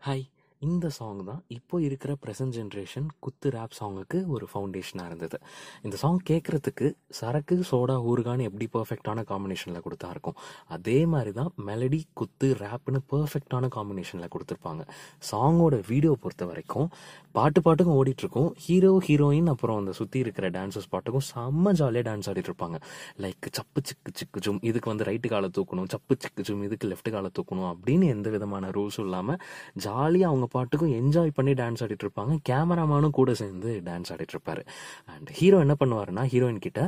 はい。இந்த song தான் இப்போ இருக்கிற ப்ரெசன்ட் ஜென்ரேஷன் குத்து ரேப் சாங்குக்கு ஒரு ஃபவுண்டேஷனாக இருந்தது. இந்த சாங் கேட்குறதுக்கு சரக்கு சோடா ஊறுகான்னு எப்படி பர்ஃபெக்டான காம்பினேஷனில் கொடுத்தா இருக்கும்? அதே மாதிரி தான் மெலடி குத்து ரேப்னு பர்ஃபெக்டான காம்பினேஷனில் கொடுத்துருப்பாங்க. சாங்கோட வீடியோ பொறுத்த வரைக்கும் பாட்டு பாட்டுக்கும் ஓடிட்டுருக்கும். ஹீரோ ஹீரோயின் அப்புறம் அந்த சுற்றி இருக்கிற டான்ஸர்ஸ் பாட்டுக்கும் செம்ம ஜாலியாக டான்ஸ் ஆடிட்டு இருப்பாங்க. லைக் சப்பு சிக்கு சிக்கு ஜும் இதுக்கு வந்து ரைட்டு காலை தூக்கணும் சப்பு சிக்கு ஜும் இதுக்கு லெஃப்ட் காலை தூக்கணும் அப்படின்னு எந்த விதமான ரூல்ஸும் இல்லாமல் ஜாலியாக அவங்க பாட்டுக்கும் என்ஜாய் பண்ணி டான்ஸ் ஆடிட்டு இருப்பாங்க கேமராமேனும் கூட சேர்ந்து டான்ஸ் ஆடிட்டு இருப்பாரு அண்ட் ஹீரோ என்ன பண்ணுவாருன்னா ஹீரோயின் கிட்ட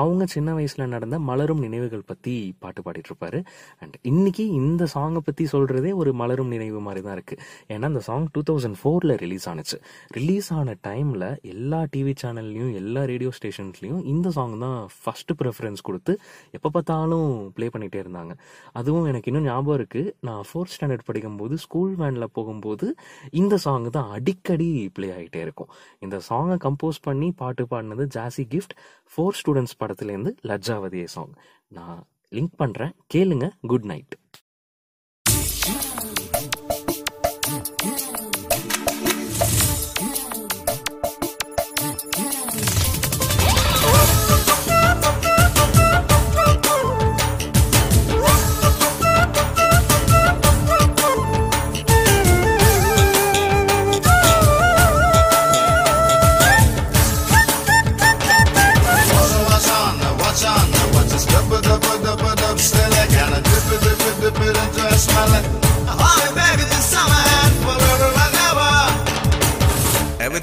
அவங்க சின்ன வயசில் நடந்த மலரும் நினைவுகள் பற்றி பாட்டு பாடிட்டு இருப்பாரு அண்ட் இன்னைக்கு இந்த சாங்கை பற்றி சொல்கிறதே ஒரு மலரும் நினைவு மாதிரி தான் இருக்குது ஏன்னா அந்த சாங் டூ தௌசண்ட் ஃபோரில் ரிலீஸ் ஆனுச்சு. ரிலீஸ் ஆன டைமில் எல்லா டிவி சேனல்லையும் எல்லா ரேடியோ ஸ்டேஷன்ஸ்லையும் இந்த சாங் தான் ஃபஸ்ட்டு ப்ரிஃபரன்ஸ் கொடுத்து எப்போ பார்த்தாலும் ப்ளே பண்ணிகிட்டே இருந்தாங்க. அதுவும் எனக்கு இன்னும் ஞாபகம் இருக்குது நான் ஃபோர்த் ஸ்டாண்டர்ட் படிக்கும்போது ஸ்கூல் வேனில் போகும்போது இந்த சாங் தான் அடிக்கடி ப்ளே ஆகிட்டே இருக்கும். இந்த சாங்கை கம்போஸ் பண்ணி பாட்டு பாடினது ஜாசி கிஃப்ட் ஃபோர் ஸ்டூடெண்ட்ஸ் படத்துலேருந்து லஜ்ஜாவதியே சாங் நான் லிங்க் பண்ணுறேன் கேளுங்க. Good night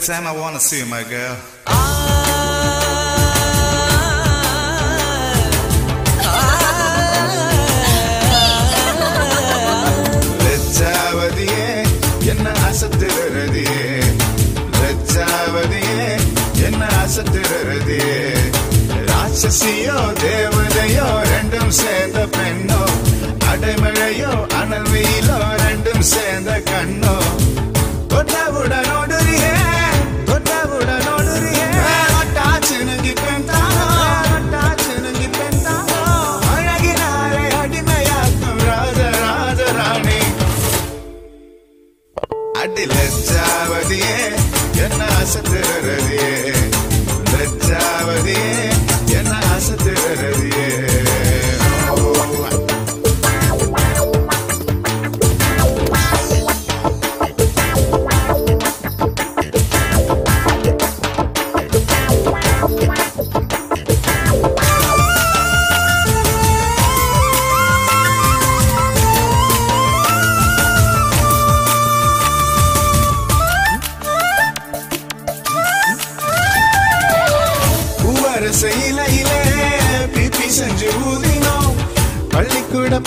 Every time I wanna see my girl. லஜ்ஜாவதியே என்ன அசத்துறதியே லஜ்ஜாவதியே என்ன அசத்துறதியே ராட்சசியோ தேவதையோ ரெண்டும் சேர்ந்த பெண்ணோ அடைமழையோ அனல் வெயிலோ ரெண்டும் சேர்ந்த கண்ணோ கொட்டாவுடனோ என்ன அசத்துறதியே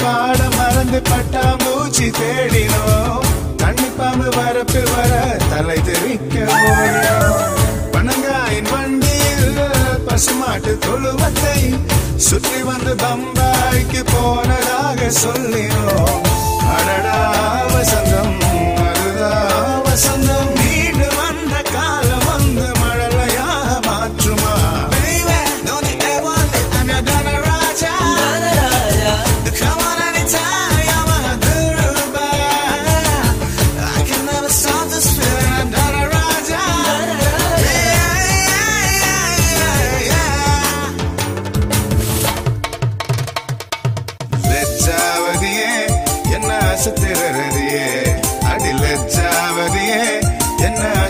பாடம் மறந்து பட்டா மூச்சு தேடினோம். தண்ணி பாம்பு வரப்பு வர தலை தெரிக்க ஓடினோம் பனங்காயின் வண்டியில் பசுமாட்டு தொழுவத்தை சுற்றி வந்து பம்பாய்க்கு போனதாக சொல்லினோம். அடடா வசந்தம் அதுதா வசந்தம்.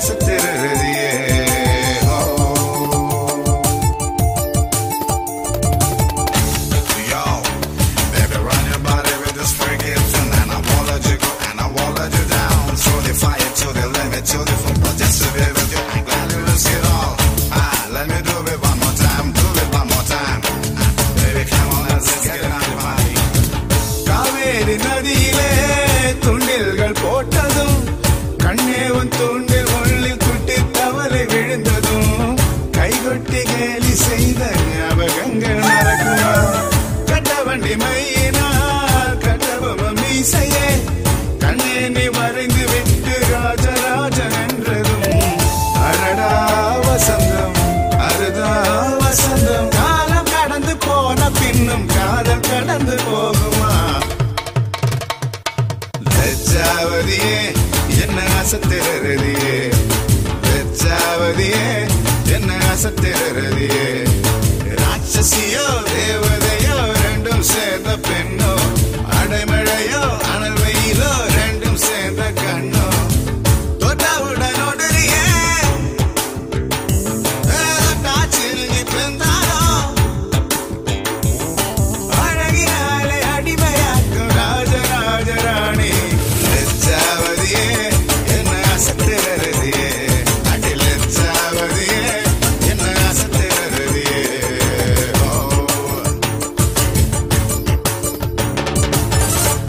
என்ன அசத்திரதியே Yo, baby, கட்ட வண்டி மீசையே கண்ணே நீ விட்டு ராஜராஜன் என்றதும். அடடா வசந்தம் அதுதா வசந்தம் காலம் கடந்து போன பின்னும் காதல் கடந்து போகுமா? லஜ்ஜாவதியே அசத்திரதியே என்ன அசத்திரதியே ராட்சசியோ